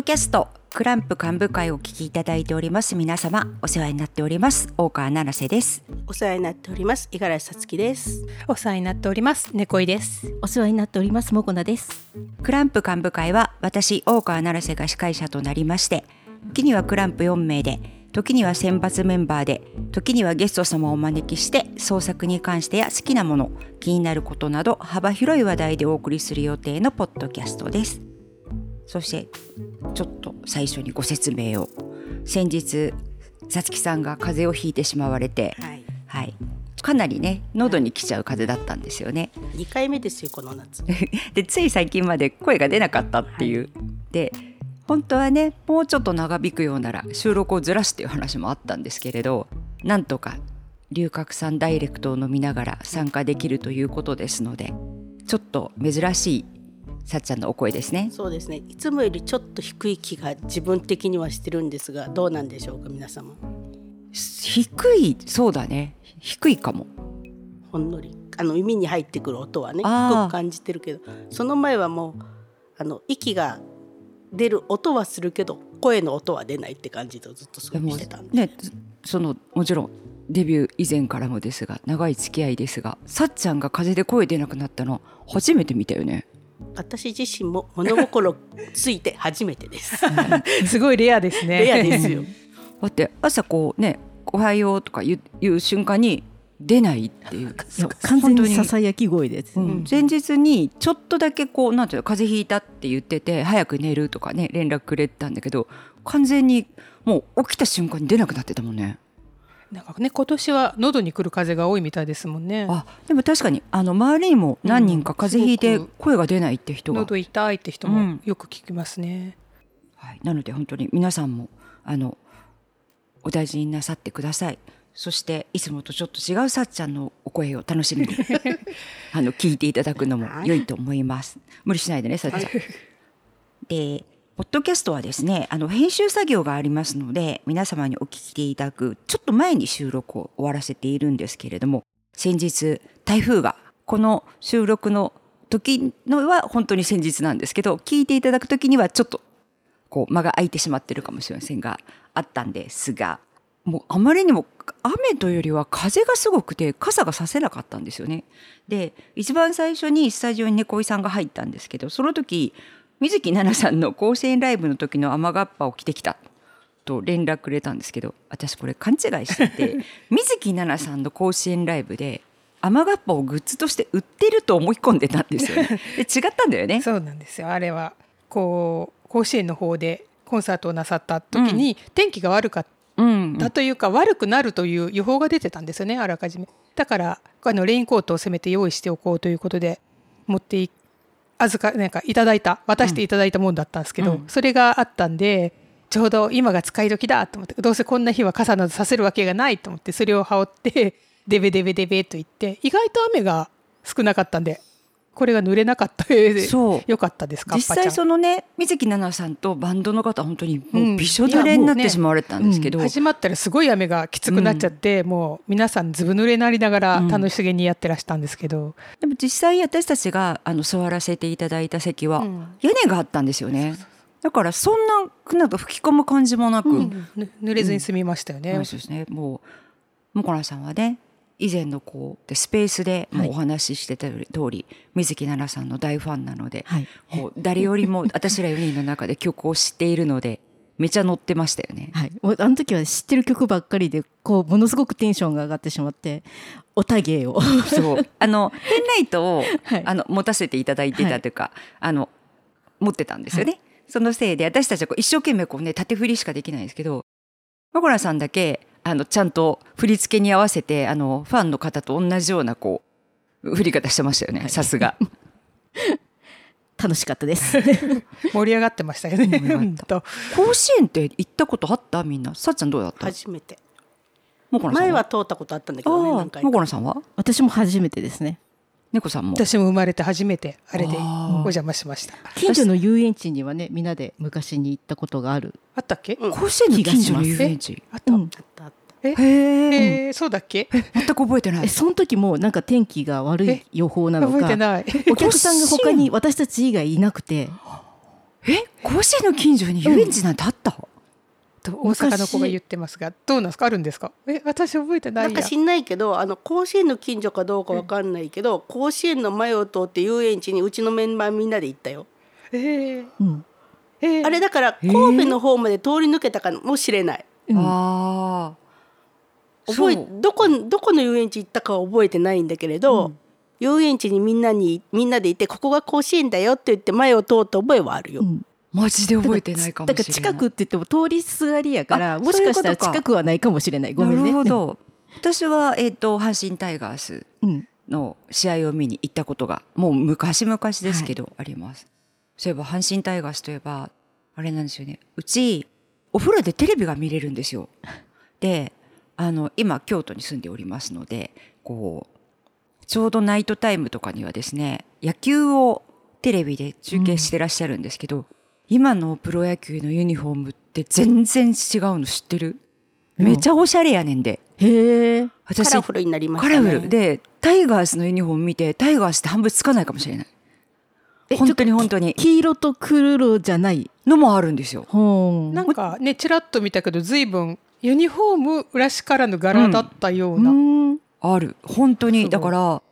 ポッドキャストクランプ幹部会をお聞きいただいております。皆様お世話になっております。大川七瀬です。お世話になっております。五十嵐さつきです。お世話になっております。猫井です。お世話になっております。もこなです。クランプ幹部会は私大川七瀬が司会者となりまして時にはクランプ4名で時には選抜メンバーで時にはゲスト様をお招きして創作に関してや好きなもの気になることなど幅広い話題でお送りする予定のポッドキャストですそしてちょっと最初にご説明を。先日さつきさんが風邪をひいてしまわれて、はい。はい、かなりね喉に来ちゃう風邪だったんですよね。二回目ですよこの夏。でつい最近まで声が出なかったっていう、で本当はねもうちょっと長引くようなら収録をずらすっていう話もあったんですけれどなんとか龍角散ダイレクトを飲みながら参加できるということですのでちょっと珍しいさっちゃんのお声ですね。そうですねいつもよりちょっと低い気が自分的にはしてるんですがどうなんでしょうか皆様低いそうだね低いかも。ほんのりあの耳に入ってくる音はね低く感じてるけどその前はもうあの息が出る音はするけど声の音は出ないって感じでずっと過ごしてたんでねずそのもちろんデビュー以前からもですが長い付き合いですがさっちゃんが風邪で声出なくなったの初めて見たよね。私自身も物心ついて初めてです。すごいレアですね。レアですよ。だって朝こうね「おはよう」とか言う言う瞬間に出ないっていう。完全に本当ささやき声です、うん。前日にちょっとだけこうなんていうの風邪ひいたって言ってて早く寝るとかね連絡くれてたんだけど完全にもう起きた瞬間に出なくなってたもんね。なんかね今年は喉に来る風が多いみたいですもんね。あでも確かにあの周りにも何人か風邪ひいて声が出ないって人が、喉痛いって人もうん。よく聞きますね、はい、なので本当に皆さんもあのお大事になさってください。そしていつもとちょっと違うさっちゃんのお声を楽しみに あの聞いていただくのも良いと思います。無理しないでねさっちゃん。でポッドキャストはですねあの編集作業がありますので皆様にお聞きいただくちょっと前に収録を終わらせているんですけれども先日台風がこの収録の時のは本当に先日なんですけど聞いていただく時にはちょっとこう間が空いてしまってるかもしれませんがあったんですがもうあまりにも雨というよりは風がすごくて傘がさせなかったんですよね。で一番最初にスタジオに猫井さんが入ったんですけどその時水木奈々さんの甲子園ライブの時の雨がっぱを着てきたと連絡くれたんですけど私これ勘違いしてて 水木奈々さんの甲子園ライブで雨がっぱをグッズとして売ってると思い込んでたんですよね。で違ったんだよね。そうなんですよあれはこう甲子園の方でコンサートをなさった時に、天気が悪かっうんたというか、悪くなるという予報が出てたんですよねあらかじめだからあのレインコートをせめて用意しておこうということで持ってい預かなんかいただいた渡していただいたもんだったんですけど、うん。それがあったんでちょうど今が使い時だと思ってどうせこんな日は傘などさせるわけがないと思ってそれを羽織ってデベデベデベと言って意外と雨が少なかったんでこれが濡れなかったそう。よかったですか実際そそのね水木奈々さんとバンドの方本当にもうん。うびしょ濡れになってしまわれたんですけど、始まったらすごい雨がきつくなっちゃって、もう皆さんずぶ濡れになりながらうん。楽しげにやってらしたんですけど、でも実際私たちがあの座らせていただいた席はうん。屋根があったんですよね。だからそんななんか吹き込む感じもなく、濡れずに済みましたよね。そうですね。もうもこなさんはね以前のこうでスペースでもうお話ししてた通り、水木奈々さんの大ファンなので、はい。こう誰よりも 私ら4人の中で曲を知っているのでめちゃ乗ってましたよね。はい、あの時は知ってる曲ばっかりでこうものすごくテンションが上がってしまっておたげを。そう。あの ペンライトを、はい。あの持たせていただいてたとい。うか、あの持ってたんですよね。そのせいで私たちはこう一生懸命こうね縦振りしかできないんですけどマコラさんだけあのちゃんと振り付けに合わせてあのファンの方と同じようなこう振り方してましたよね。さすが。楽しかったです。盛り上がってましたよね。甲子園って行ったことあった？みんな。さっちゃんどうだった？初めて。もこなさん前は通ったことあったんだけどねもこなさんは？私も初めてですね猫さんも。私も生まれて初めてあれでお邪魔しました。近所の遊園地にはねみんなで昔に行ったことがある。あったっけ？うん。甲子園の近所の遊園地あった。うん。あった。あった。へええー、そうだっけ？全く覚えてない。えその時もなんか天気が悪い予報なのか覚えてない。お客さんが 他に私たち以外いなくて。え甲子園の近所に遊園地なんてあった、と大阪の子が言ってますがどうなんですか？あるんですか？え私覚えてなや。ないんか知んないけどあの甲子園の近所かどうかわかんないけど、甲子園の前を通って遊園地にうちのメンバーみんなで行ったよ。えー。うん。えー。あれだから神戸の方まで通り抜けたかもしれない。うん。ああ覚えどこどこの遊園地行ったかは覚えてないんだけれど、遊園地にみんなにみんなでいてここが甲子園だよって言って前を通った覚えはあるよ。うんマジで覚えてないかもしれない。だから近くって言っても通りすがりやからあもしかしたら近くはないかもしれない。ごめんね。なるほど。私は、えっと阪神タイガースうん。の試合を見に行ったことがもう昔々ですけど、あります。そういえば阪神タイガースといえばあれなんですよね。うちお風呂でテレビが見れるんですよ。であの今京都に住んでおりますのでこうちょうどナイトタイムとかにはですね野球をテレビで中継してらっしゃるんですけど、今のプロ野球のユニフォームって全然違うの知ってる？めちゃおしゃれやねんで。へえ私カラフルになりましカたね。ラフル。でタイガースのユニフォーム見てタイガースって半分つかないかもしれない。え本当に本当に。黄色と黒じゃない？のもあるんですよ。なんかねちらっと見たけど随分ユニフォームらしからぬ柄だったような、うん。ある。本当に。だから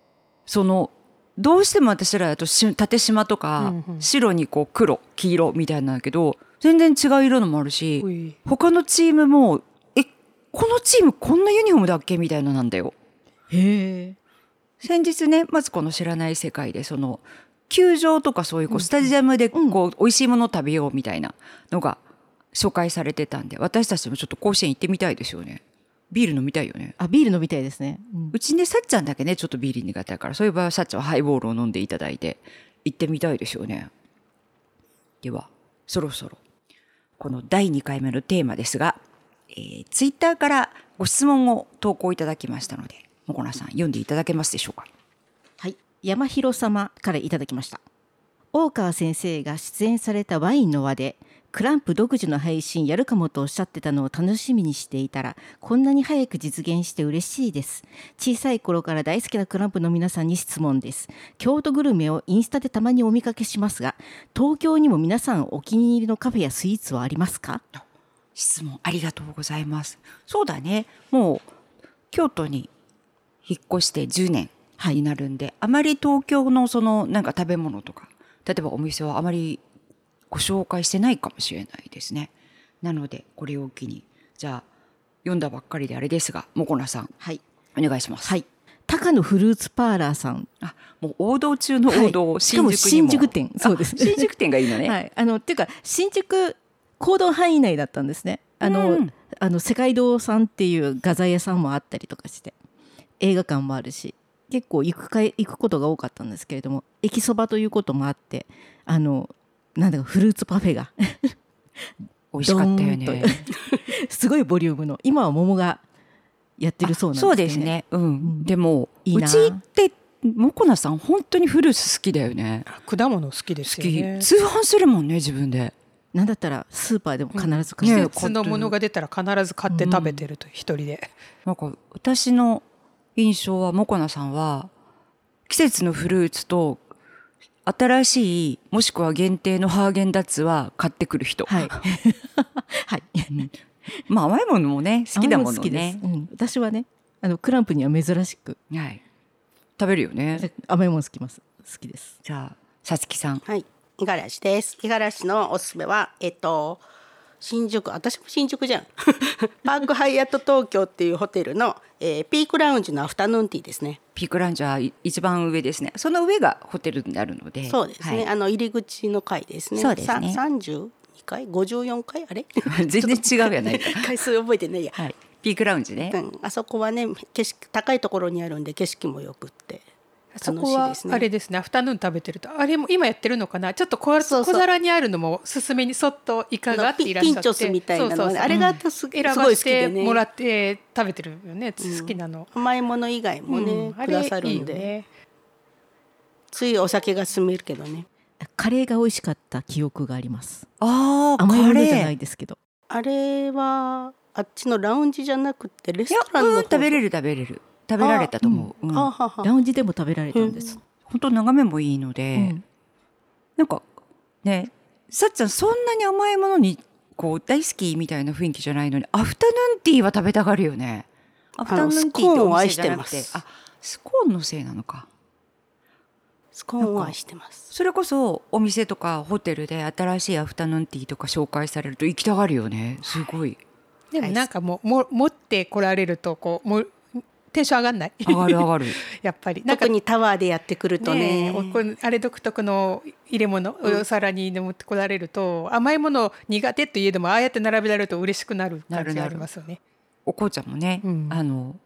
そのどうしても私らだとし縦縞とか、白にこう黒黄色みたいなんだけど全然違う色のもあるし他のチームもえこのチームこんなユニフォームだっけみたいなのなんだよ。へえ。先日ねマツコの知らない世界でその球場とかそういうこうスタジアムでこう美味しいものを食べようみたいなのが紹介されてたんで私たちもちょっと甲子園行ってみたいですよねビール飲みたいよね。あビール飲みたいですね、うん。うちねさっちゃんだけねちょっとビール苦手だからそういう場合はさっちゃんはハイボールを飲んでいただいて行ってみたいですよね。ではそろそろこの第2回目のテーマですが、えー、ツイッターからご質問を投稿いただきましたのでもこなさん読んでいただけますでしょうか？はい、山広様からいただきました。大川先生が出演されたワインの輪でクランプ独自の配信やるかもとおっしゃってたのを楽しみにしていたらこんなに早く実現して嬉しいです。小さい頃から大好きなクランプの皆さんに質問です。京都グルメをインスタでたまにお見かけしますが東京にも皆さんお気に入りのカフェやスイーツはありますか？質問ありがとうございます。そうだね。もう京都に引っ越して10年になるんで、あまり東京のそのなんか食べ物とか例えばお店はあまりご紹介してないかもしれないですね。なのでこれを機にじゃあ読んだばっかりであれですがもこなさんはい。お願いします。はい。高野フルーツパーラーさん。あもう王道中の王道、はい。しかも新宿新宿店そうですあ新宿店がいいのね、はい、あのっていうか新宿行動範囲内だったんですね。あの、うん。あの世界堂さんっていう画材屋さんもあったりとかして映画館もあるし結構行くかい行くことが多かったんですけれども駅そばということもあってあのなんだかフルーツパフェが。美味しかったよね。と。すごいボリュームの今は桃がやってるそうなんですけどそうですね。うん、ん。でもいいうなちってもこなさん本当にフルーツ好きだよね。果物好きです好き、よね通販するもんね自分で。なんだったらスーパーでも必ず買季って、ね節のものが出たら必ず買って食べてると一人で、なんか私の印象はもこなさんは季節のフルーツと新しいもしくは限定のハーゲンダッツは買ってくる人、はい。はい。まあ甘いものもね好きだもの好きです。ね、うん、私はねあのクランプには珍しく。はい。食べるよね。甘いもの好きます。好きです。じゃあさつきさん。はい、五十嵐です。五十嵐のおすすめは、えっと。新宿、私も新宿じゃん。パークハイアット東京っていうホテルの、えーピークラウンジのアフタヌーンティーですね。ピークランジャー一番上ですねその上がホテルになるのでそうですね。はいあの入り口の階ですね。そうですね三十二階、五十四階、あれ？全然違うやないか 回数覚えてないや。はいピークラウンジね、うん、あそこはね、景色高いところにあるんで、景色もよくって。そこは楽しいですね。あれですね。アフタヌーン食べてると。あれも今やってるのかな？ちょっと小小皿にあるのも勧めにそっとイカがあっていらっしゃって。ピンチョスみあれがす,、す選ごばせてもらって食べてるよね、好きなの、甘いもの以外もね、うん。あくださるんで。ね。ついお酒が進めるけどね。カレーが美味しかった記憶があります。ああ甘いもカレーのじゃないですけど。あれはあっちのラウンジじゃなくてレストランの方。うん食べれる食べれる食べられたと思う、うん。ラウンジでも食べられたんです、本当眺めもいいので、うん。なんかねさっちゃんそんなに甘いものにこう大好きみたいな雰囲気じゃないのにアフタヌーンティーは食べたがるよね。アフタヌーンティーってお店じゃなくてスコーンを愛してますあスコーンのせいなのか。スコーンを愛してます。それこそお店とかホテルで新しいアフタヌーンティーとか紹介されると行きたがるよね。すごい。でもなんかもうも持ってこられるとこうもうテンション上がんない？上がる上がる。やっぱり。特にタワーでやってくるとね。あれ独特の入れ物、お皿に持ってこられると甘いもの苦手といえどもああやって並べられると嬉しくなる感じがありますよね。お紅茶もね、うん。あの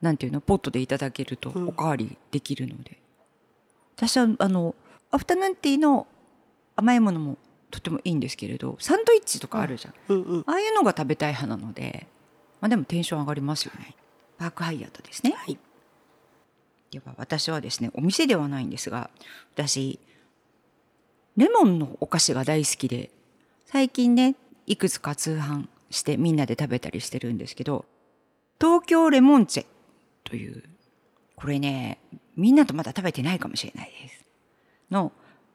なんていうのポットでいただけるとうん。おかわりできるので、私はあのアフタヌーンティーの甘いものもとてもいいんですけれどサンドイッチとかあるじゃん、うんうん。ああいうのが食べたい派なので、まあ、でもテンション上がりますよねパークハイアットですね、はい。では私はですねお店ではないんですが私レモンのお菓子が大好きで最近ねいくつか通販してみんなで食べたりしてるんですけど東京レモンチェというこれねみんなとまだ食べてないかもしれないです。の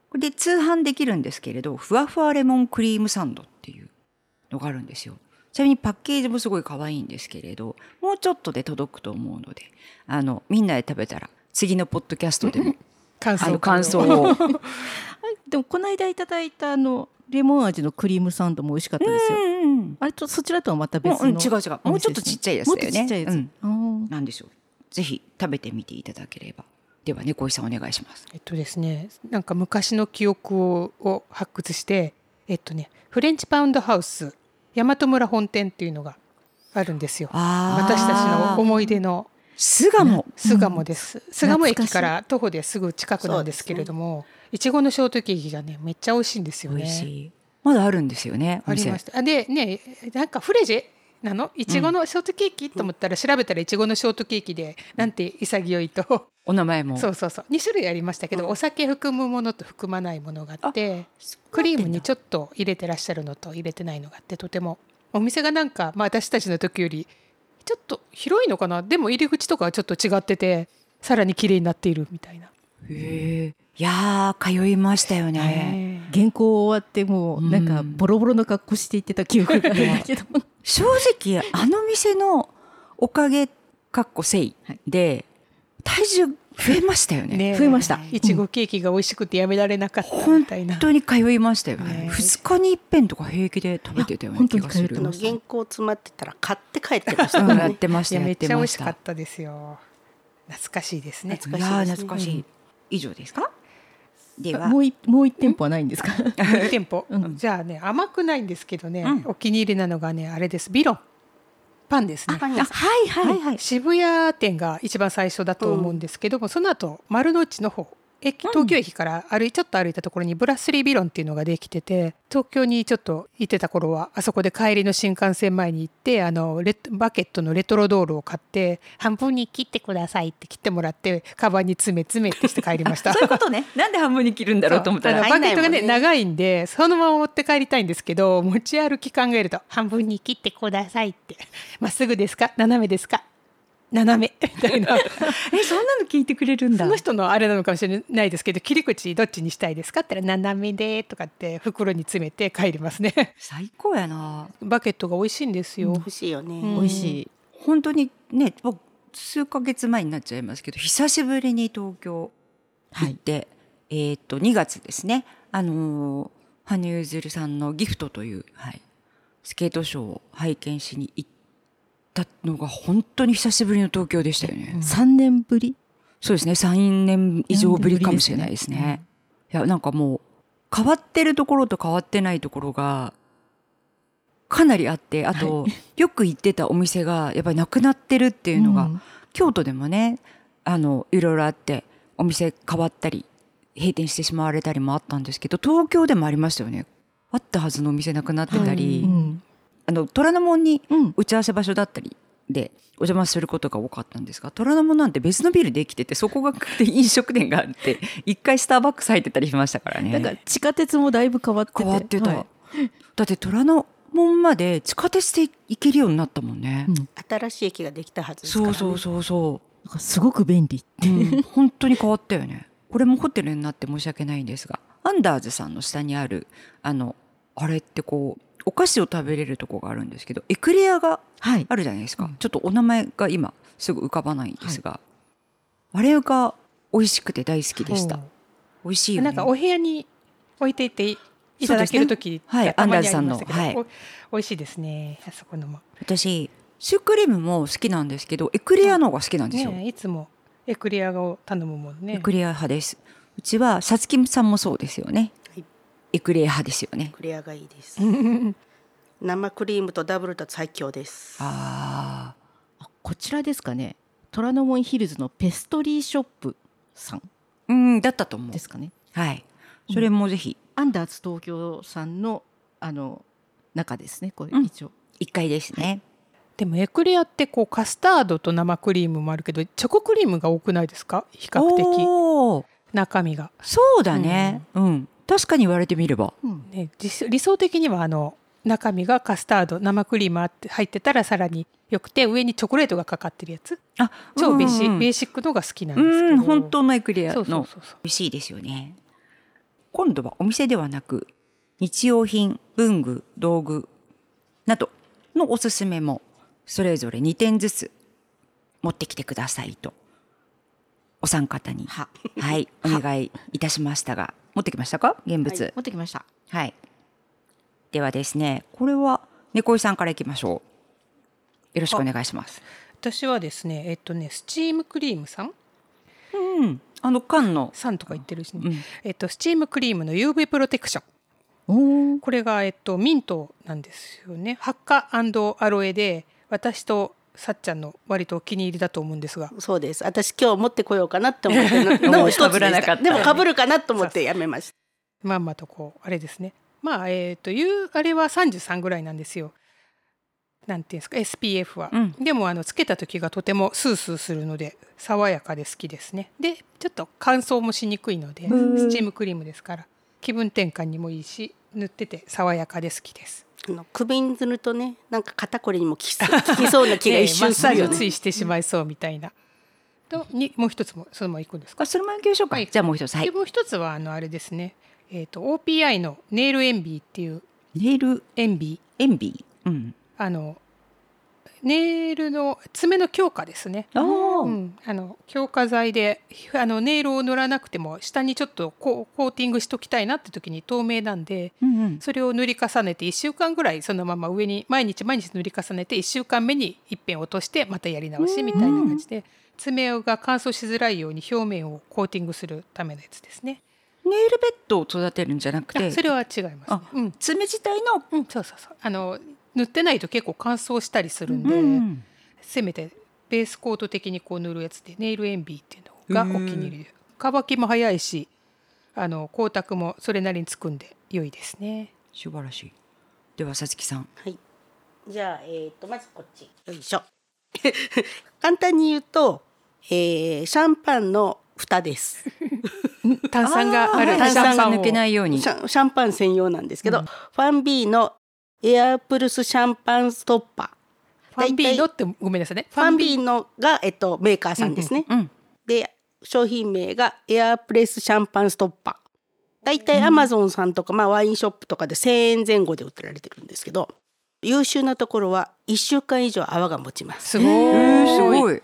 これで通販できるんですけれどふわふわレモンクリームサンドっていうのがあるんですよちなみにパッケージもすごい可愛いんですけれどもうちょっとで届くと思うのであのみんなで食べたら次のポッドキャストでも感想あの感想を。でもこの間いただいたあのレモン味のクリームサンドも美味しかったですよ。うんあれとそちらとはまた別の、うん違う違う。もうちょっとちっちゃいやつだよね。ちっちゃいやつ。うん。なんでしょうぜひ食べてみていただければ。では猫井さんお願いします。えっとですねなんか昔の記憶をを発掘してえっとねフレンチパウンドハウス大和村本店っていうのがあるんですよ。私たちの思い出の。巣鴨。巣鴨です、巣鴨駅懐から徒歩ですぐ近くなんですけれども、い。ちごのショートケーキがねめっちゃ美味しいんですよね。まだあるんですよねおあり店ました。あでねなんかフレジェなの？いちごのショートケーキ、と思ったら調べたらいちごのショートケーキでなんて潔いと。お名前も。そうそうそう。2種類ありましたけど、お酒含むものと含まないものがあってクリームにちょっと入れてらっしゃるのと入れてないのがあってとてもお店がなんか、まあ、私たちの時よりちょっと広いのかな？でも入り口とかはちょっと違っててさらに綺麗になっているみたいな。へえいやー通いましたよね。原稿終わってもうなんかうん。ボロボロの格好していってた記憶があるんだけど、正直あの店のおかげかっこせいで体重増えましたよね。ね増えました。いちごケーキが美味しくてやめられなかったみたいな。本。当に通いましたよね。ね二日に一遍とか平気で食べてたような気がする。いや本当に通ってまあの原稿詰まってたら買って帰ってましたうんからねやってました。めっちゃ美てました味しかったですよ。懐かしいですね。懐いやーかしいですね懐かしい以上ですか？では。もういもう一店舗はないんですか？一店舗、うん。じゃあね甘くないんですけどね、うん。お気に入りなのがねあれです。ビロン。パンですね。はい。はいはい。渋谷店が一番最初だと思うんですけども、その後丸の内の方駅東京駅から歩いちょっと歩いたところにブラスリービロンっていうのができてて東京にちょっと行ってた頃はあそこで帰りの新幹線前に行ってあのレッバケットのレトロドールを買って半分に切ってくださいって切ってもらってカバンに詰め詰めってして帰りました。そういうことね。なんで半分に切るんだろうと思ったらバケットがねね長いんでそのまま持って帰りたいんですけど持ち歩き考えると半分に切ってくださいって。まっすぐですか？斜めですか？斜めみたいな。えそんなの聞いてくれるんだ。その人のあれなのかもしれないですけど切り口どっちにしたいですかって言ったら斜めでとかって袋に詰めて帰りますね。最高やな。バケットが美味しいんですよ、欲しいよね、うん。美味しい。本当にねもう数ヶ月前になっちゃいますけど久しぶりに東京行って、えーっと2月ですね。あのー羽生結弦さんの「ギフト」という、はい、スケートショーを拝見しに行ったのが本当に久しぶりの東京でしたよね。三年ぶり？そうですね。3年以上ぶりかもしれないですね。いやなんかもう変わってるところと変わってないところがかなりあってあと、よく行ってたお店がやっぱりなくなってるっていうのが、うん。京都でもねあのいろいろあってお店変わったり閉店してしまわれたりもあったんですけど東京でもありましたよね。あったはずのお店なくなってたり、うんあの虎ノ門にうん。打ち合わせ場所だったりでお邪魔することが多かったんですが虎ノ門なんて別のビルできててそこが飲食店があって 一回スターバックス入ってたりしましたからね。なんか地下鉄もだいぶ変わってて。変わってた、はい。だって虎ノ門まで地下鉄で行けるようになったもんね、うん。新しい駅ができたはずですから、ね、そうそうそうそう。なんかすごく便利。って、うん本当に変わったよね。これもホテルになって申し訳ないんですがアンダーズさんの下にあるあのあれってこうお菓子を食べれるとこがあるんですけどエクレアがはい。あるじゃないですか、うん。ちょっとお名前が今すぐ浮かばないんですが、あれが美味しくて大好きでした。ほ美味しいね。なんかお部屋に置いていていいただける時ね。はいアンダーさんのはい。お美味しいですね。あそこのも。私シュークリームも好きなんですけどエクレアの方が好きなんですよ、ねいつもエクレアを頼むもんね。エクレア派です。うちはさつきさんもそうですよね、はいエクレア派ですよね。クレアがいいです。うん生クリームとダブルだと最強です。ああこちらですかね。虎ノ門ヒルズのペストリーショップさん。ーうんだったと思う。ですかね。はい。それもぜひ。アンダーツ東京さんのあの中ですね。これうん。一応、一回ですね、でもエクレアってこうカスタードと生クリームもあるけどチョコクリームが多くないですか？比較的。中身が、そうだね。うん、確かに言われてみれば。うん。ね、実理想的にはあの中身がカスタード生クリームあって入ってたらさらによくて上にチョコレートがかかってるやつ。あ超ベーシ,、うベーシックのが好きなんですけど。うん本当のエクレア。そうそうのそうそう。美味しいですよね。今度はお店ではなく日用品文具道具などのおすすめもそれぞれ2点ずつ持ってきてくださいとお三方に。は。はいお願いいたしましたが持ってきましたか？現物。持ってきました。はい、ではですねこれは猫井さんからいきましょう。よろしくお願いします。私はですねえっとねスチームクリームさん。うん。あの缶の、さんとか言ってるしね、うん、えっとスチームクリームの UV プロテクションこれがえっとミントなんですよね。ハッカアロエで私とさっちゃんの割とお気に入りだと思うんですが。そうです。私今日持ってこようかなって思っての。の一つでした。でも被るかなと思ってやめました。まんまとこうあれですね。まあえっ、というあれは33ぐらいなんですよ。なんていうんですか SPF は、うん。でもあのつけた時がとてもスースーするので爽やかで好きですね。でちょっと乾燥もしにくいのでうん。スチームクリームですから気分転換にもいいし塗ってて爽やかで好きですあの首に塗るとねなんか肩こりにも効きそう 効きそうな気が一瞬するよね。サージをついしてしまいそうみたいな、とにもう一つもそのままいくんですか？あそれも行きましょうか、はい。じゃあもう一つはい。でもう一つはあのあれですね、えー、と OPI のネイルエンビーっていう。ネイルエンビー？エンビー。うん。あのネイルの爪の強化ですね。うん、あの強化剤であのネイルを塗らなくても下にちょっとココーティングしときたいなって時に透明なんでうんうん。それを塗り重ねて1週間ぐらいそのまま上に毎日毎日塗り重ねて1週間目に一遍落としてまたやり直しみたいな感じで爪が乾燥しづらいように表面をコーティングするためのやつですね。ネイルベッドを育てるんじゃなくて？あそれは違います、ねあ。うん、爪自体の、うん、そうそうそう。あの塗ってないと結構乾燥したりするんで。うんせめてベースコート的にこう塗るやつでネイルエンビーっていうのがお気に入りで。乾きも早いしあの光沢もそれなりにつくんで良いですね。素晴らしい。ではさつきさん。はい。じゃあえっ、とまずこっち。よいしょ。簡単に言うと、えーシャンパンの蓋です。炭酸があるーシャンパンを。炭酸が抜けないように。シャンシャンパン専用なんですけど、うん。ファンビーのエアプルスシャンパンストッパー。ファンビーノってごめんなさいね。ファンビーのが、えっと、メーカーさんですね。うんで商品名がエアプレスシャンパンストッパー。だいたいアマゾンさんとか、まあ、ワインショップとかで1,000円前後で売ってられてるんですけど優秀なところは1週間以上泡が持ちます。すごえーすーいごい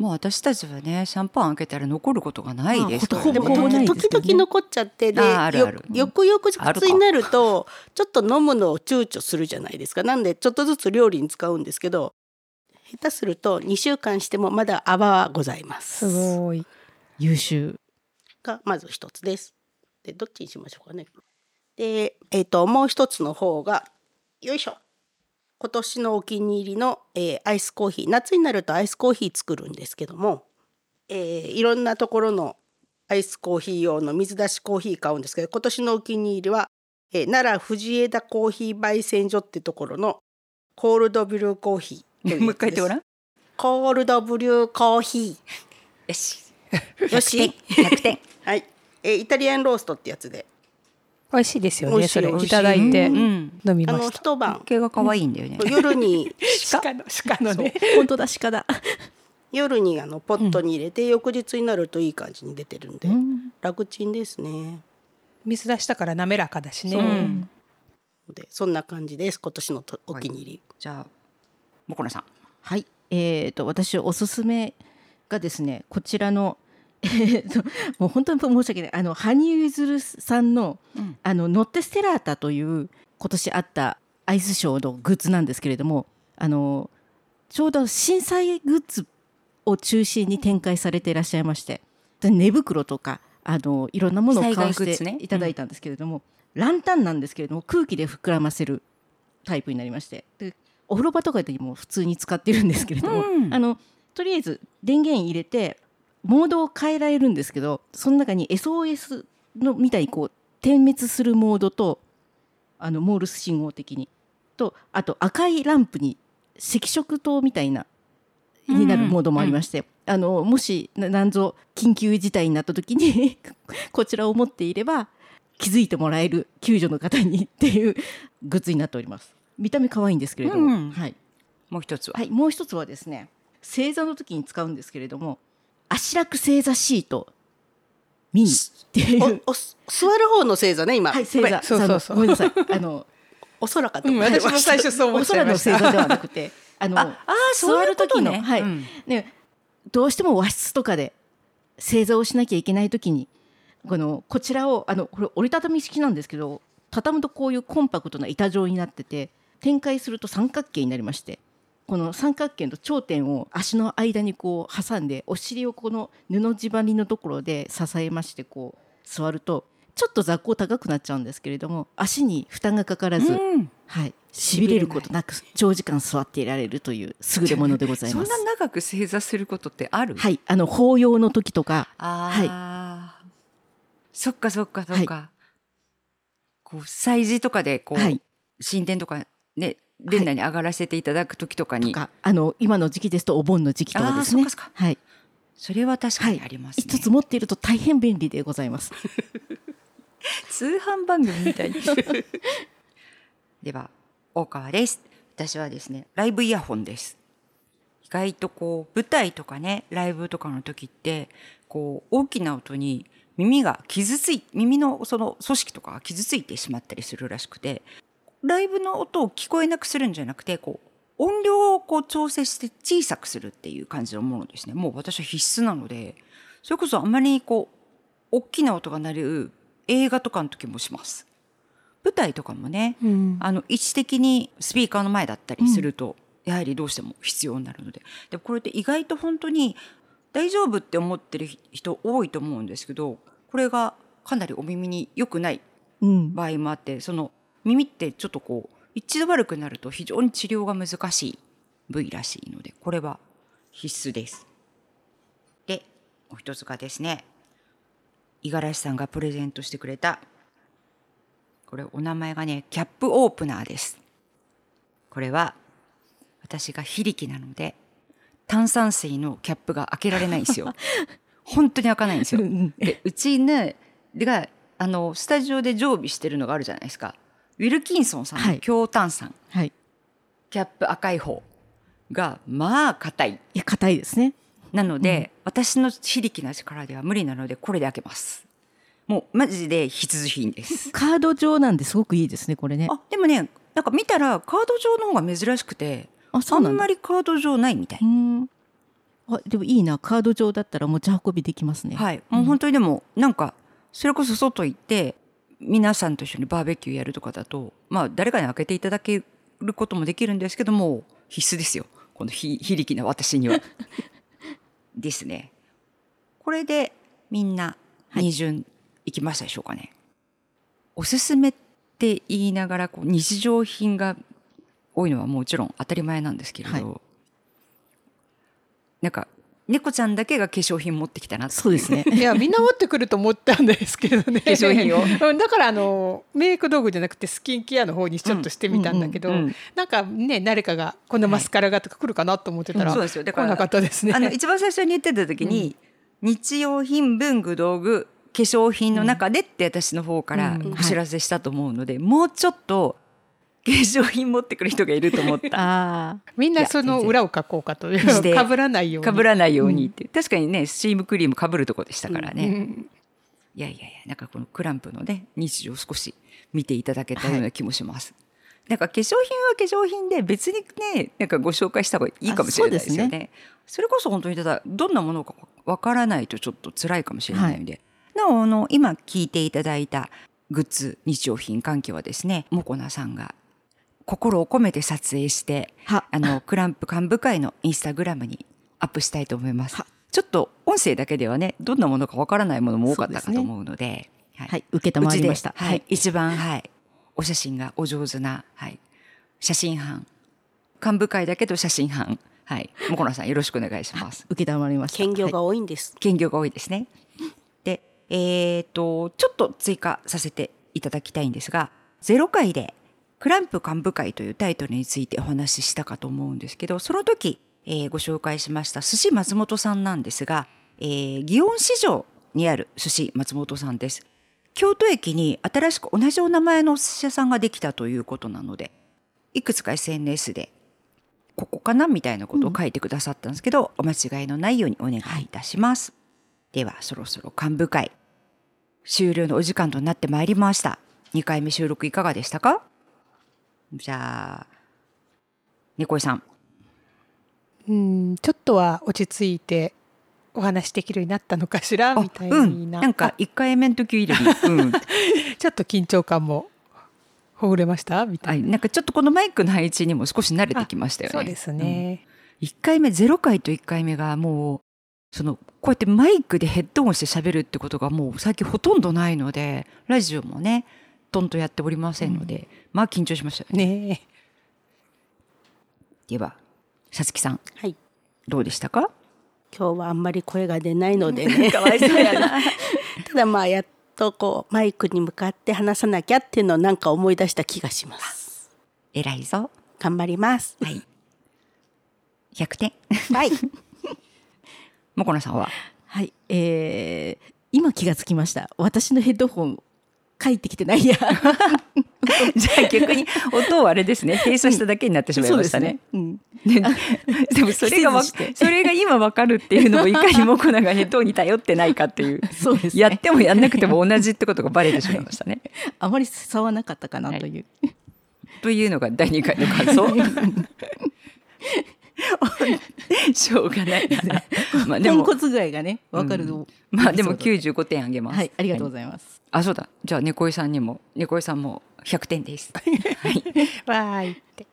もう私たちはねシャンパン開けたら残ることがないですからまあでも時々残っちゃってで翌々日になるとちょっと飲むのを躊躇するじゃないですかなんでちょっとずつ料理に使うんですけど下手すると2週間してもまだ泡はございます。すごい優秀がまず一つです。でどっちにしましょうかね。で、えっ、ともう一つの方がよいしょ。今年のお気に入りの、えーアイスコーヒー夏になるとアイスコーヒー作るんですけども、えーいろんなところのアイスコーヒー用の水出しコーヒー買うんですけど今年のお気に入りは、えー奈良藤枝コーヒー焙煎所ってところのコールドブルーコーヒー もう一回言ってごらん。んコールドブルーコーヒよし。ーよし。100点はい、えーイタリアンローストってやつで美味しいですよねそれ美味しい。いただいて。うん。飲みあのました。一晩。毛が可愛いんだよね。夜に。鹿の鹿のね。本当だ鹿だ。夜にあのポットに入れて、翌日になるといい感じに出てるんで、うん。楽ちんですね。水出したから滑らかだしね、う。ん。でそんな感じです今年のとお気に入り、じゃあもこなさん。はい、えー、と私おすすめがですねこちらの、もう本当に申し訳ない。あの羽生結弦さんの,、うん。あのノッテステラータという今年あったアイスショーのグッズなんですけれどもあのちょうど震災グッズを中心に展開されていらっしゃいましてで寝袋とかあのいろんなものを買わせていただいたんですけれども、ランタンなんですけれども空気で膨らませるタイプになりましてでお風呂場とかでも普通に使ってるんですけれども、うん。あのとりあえず電源入れてモードを変えられるんですけどその中に SOS のみたいにこう点滅するモードとあのモールス信号的に。とあと赤いランプに赤色灯みたいなになるモードもありまして、あのもしななんぞ緊急事態になった時に こちらを持っていれば気づいてもらえる救助の方にっていうグッズになっております。見た目可愛いんですけれども、うんはい、もう一つは、はい、もう一つはですね正座の時に使うんですけれども足楽正座シート。ミニ。っていう。座る方の星座ね今、はい正座。そうそうそう。ごめんなさい。あの お空かとうん私も最初そう思っお空のました。正座ではなくて あのああーそういうことね。座る時のはい。うんね、どうしても和室とかで正座をしなきゃいけない時にこのこちらをあのこれ折りたたみ式なんですけど畳むとこういうコンパクトな板状になってて展開すると三角形になりましてこの三角形の頂点を足の間にこう挟んでお尻をこの布地張りのところで支えましてこう座るとちょっと座高高くなっちゃうんですけれども足に負担がかからず、うん。はい、しびれることなく長時間座っていられるという優れものでございそんます。な長く正座することってある？はい、あの法要の時とか、ああ、そっかそっかそっか、こう祭事とかでこう、はい。神殿とかね殿内に上がらせていただく時とかに、とか、あの今の時期ですとお盆の時期とかですね。はい、それは確かにありますね、一つ持っていると大変便利でございます。通販番組みたい では大川です。私はですねライブイヤホンです。意外とこう舞台とかねライブとかの時ってこう大きな音に耳が傷つい耳のその組織とかが傷ついてしまったりするらしくてライブの音を聞こえなくするんじゃなくてこう音量をこう調整して小さくするっていう感じのものですね。もう私は必須なのでそれこそあまりこう大きな音が鳴る映画とかの時もします。舞台とかもね、うん。あの位置的にスピーカーの前だったりすると、やはりどうしても必要になるので。でもこれって意外と本当に大丈夫って思ってる人多いと思うんですけどこれがかなりお耳に良くないうん、場合もあってその耳ってちょっとこう一度悪くなると非常に治療が難しい部位らしいのでこれは必須です。でもう一つがですね五十嵐さんがプレゼントしてくれたこれお名前がねキャップオープナーです。これは私が非力なので炭酸水のキャップが開けられないんですよ。本当に開かないんですよ。でうちねがあのスタジオで常備してるのがあるじゃないですかウィルキンソンさんはい。の強炭酸、はい、キャップ赤い方。がまあ硬い。いや硬いですね。なので、私の非力な力では無理なのでこれで開けます。もうマジで必需品です。カード上なんですごくいいですねこれね。あでもねなんか見たらカード上の方が珍しくてああんまりカード上ないみたい、うん。あでもいいな。カード上だったら持ち運びできますね。はい。もう本当にでもなんかそれこそ外行って皆さんと一緒にバーベキューやるとかだとまあ誰かに開けていただけることもできるんですけども必須ですよこの非非力な私には。ですね。これでみんな二巡いきましたでしょうかね。おすすめって言いながらこう日常品が多いのはもちろん当たり前なんですけれど、はなんか猫ちゃんだけが化粧品持ってきたなそうですね。いやみんな持ってくると思ったんですけどね。化粧品を。うんだからあのメイク道具じゃなくてスキンケアの方にちょっとしてみたんだけど、うんうんうんなんかね誰かがこのマスカラがとか来るかなと思ってたら、そうですよ。来なかったですね。あの一番最初に言ってた時に、日用品文具道具化粧品の中でって私の方からうん。お知らせしたと思うので、もうちょっと化粧品持ってくる人がいると思った。ああみんなその裏を書こうかと。いうかぶらないように。かぶらないようにって、確かにねスチームクリームかぶるとこでしたからね、うんいやいやいやなんかこのクランプのね日常を少し見ていただけたような気もします。なんか化粧品は化粧品で別にねなんかご紹介した方がいいかもしれないですよね。あそれこそ本当にただどんなものかわからないとちょっと辛いかもしれないので、なおあの今聞いていただいたグッズ日用品関係はですねもこなさんが心を込めて撮影しては。あのクランプ幹部会のインスタグラムにアップしたいと思います。は。ちょっと音声だけではねどんなものかわからないものも多かったかと思うので、ははい受けたまわりました。はい、一番はいお写真がお上手な、はい、写真班。幹部会だけど写真班。はい。もこなさんよろしくお願いします。受けたまわりました。はい兼業が多いんです。兼業が多いですね。で、えっ、と、ちょっと追加させていただきたいんですが、0回でクランプ幹部会というタイトルについてお話ししたかと思うんですけど、その時、えーご紹介しました寿司松本さんなんですが、えー祇園市場にある寿司松本さんです。京都駅に新しく同じお名前のお寿司屋さんができたということなので、いくつか SNS でここかなみたいなことを書いてくださったんですけど、お間違いのないようにお願いいたします。ではそろそろ幹部会終了のお時間となってまいりました。2回目収録いかがでしたか？じゃあ、猫井さん。うんちょっとは落ち着いてお話できるようになったのかしらみたいな,、うん、なんか1回目の時より、うん、ちょっと緊張感もほぐれましたみたはいい、な。なんかちょっとこのマイクの配置にも少し慣れてきましたよね。そうですね。1回目0回と1回目がもうそのこうやってマイクでヘッドホンして喋るってことがもう最近ほとんどないのでラジオもねとんとやっておりませんので、まあ緊張しましたよね。ねではさつきさんはい。どうでしたか？今日はあんまり声が出ないのでね。かわいそうやな。ただまあやっとこうマイクに向かって話さなきゃっていうのをなんか思い出した気がします。偉いぞ。頑張ります。はい。100点。はい。もこなさんは？はい、えー、今気がつきました私のヘッドホン帰ってきてないや。じゃあ逆に音をあれですね。閉鎖しただけになってしまいましたね。うん、ね。でも それがそれが今わかるっていうのもいかにもこながヘッドに頼ってないかっていう。そうですね。やってもやんなくても同じってことがバレてしまいましたね。あまり差はなかったかなという、というのが第2回の感想。しょうがないな。まあでも。ポンコツ具合がね分かるの、まあでもエピソー95点あげます。ドはいありがとうごいざいます、あそうだじゃあ猫井さんにも猫井さんも100点です。はい。わーいって。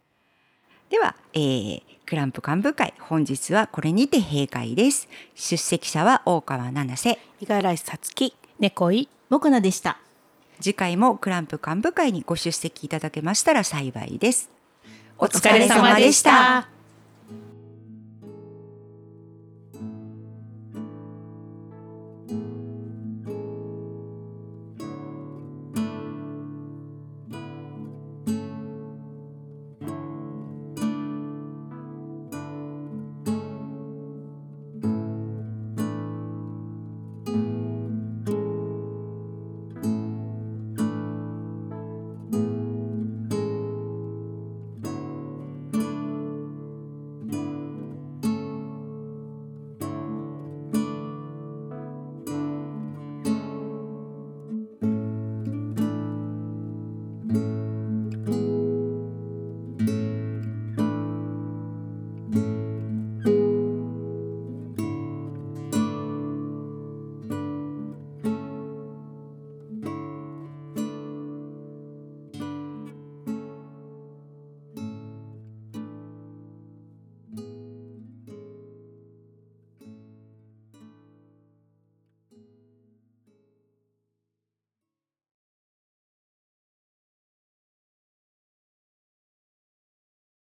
では、えー、クランプ幹部会本日はこれにて閉会です。出席者は大川七瀬。五十嵐さつき。猫い。モコナでした次回もクランプ幹部会にご出席いただけましたら幸いです。おお疲れ様でした。